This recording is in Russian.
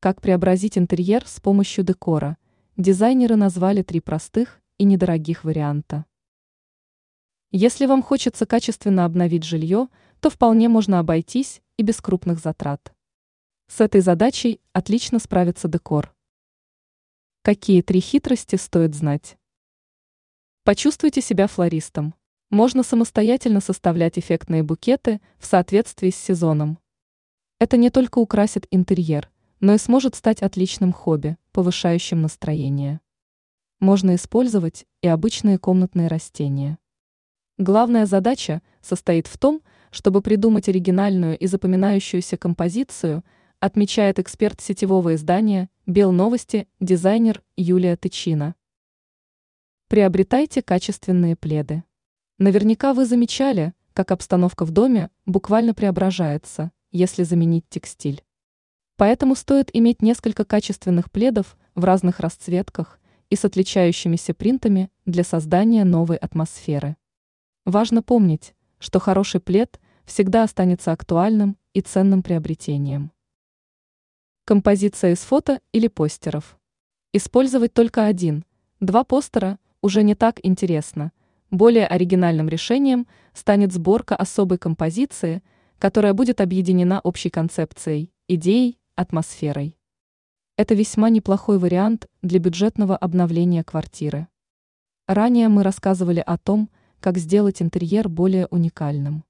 Как преобразить интерьер с помощью декора? Дизайнеры назвали три простых и недорогих варианта. Если вам хочется качественно обновить жилье, то вполне можно обойтись и без крупных затрат. С этой задачей отлично справится декор. Какие три хитрости стоит знать? Почувствуйте себя флористом. Можно самостоятельно составлять эффектные букеты в соответствии с сезоном. Это не только украсит интерьер – но и сможет стать отличным хобби, повышающим настроение. Можно использовать и обычные комнатные растения. Главная задача состоит в том, чтобы придумать оригинальную и запоминающуюся композицию, отмечает эксперт сетевого издания «Белновости» дизайнер Юлия Тычина. Приобретайте качественные пледы. Наверняка вы замечали, как обстановка в доме буквально преображается, если заменить текстиль. Поэтому стоит иметь несколько качественных пледов в разных расцветках и с отличающимися принтами для создания новой атмосферы. Важно помнить, что хороший плед всегда останется актуальным и ценным приобретением. Композиция из фото или постеров. Использовать только один, два постера уже не так интересно. Более оригинальным решением станет сборка особой композиции, которая будет объединена общей концепцией, идеей атмосферой. Это весьма неплохой вариант для бюджетного обновления квартиры. Ранее мы рассказывали о том, как сделать интерьер более уникальным.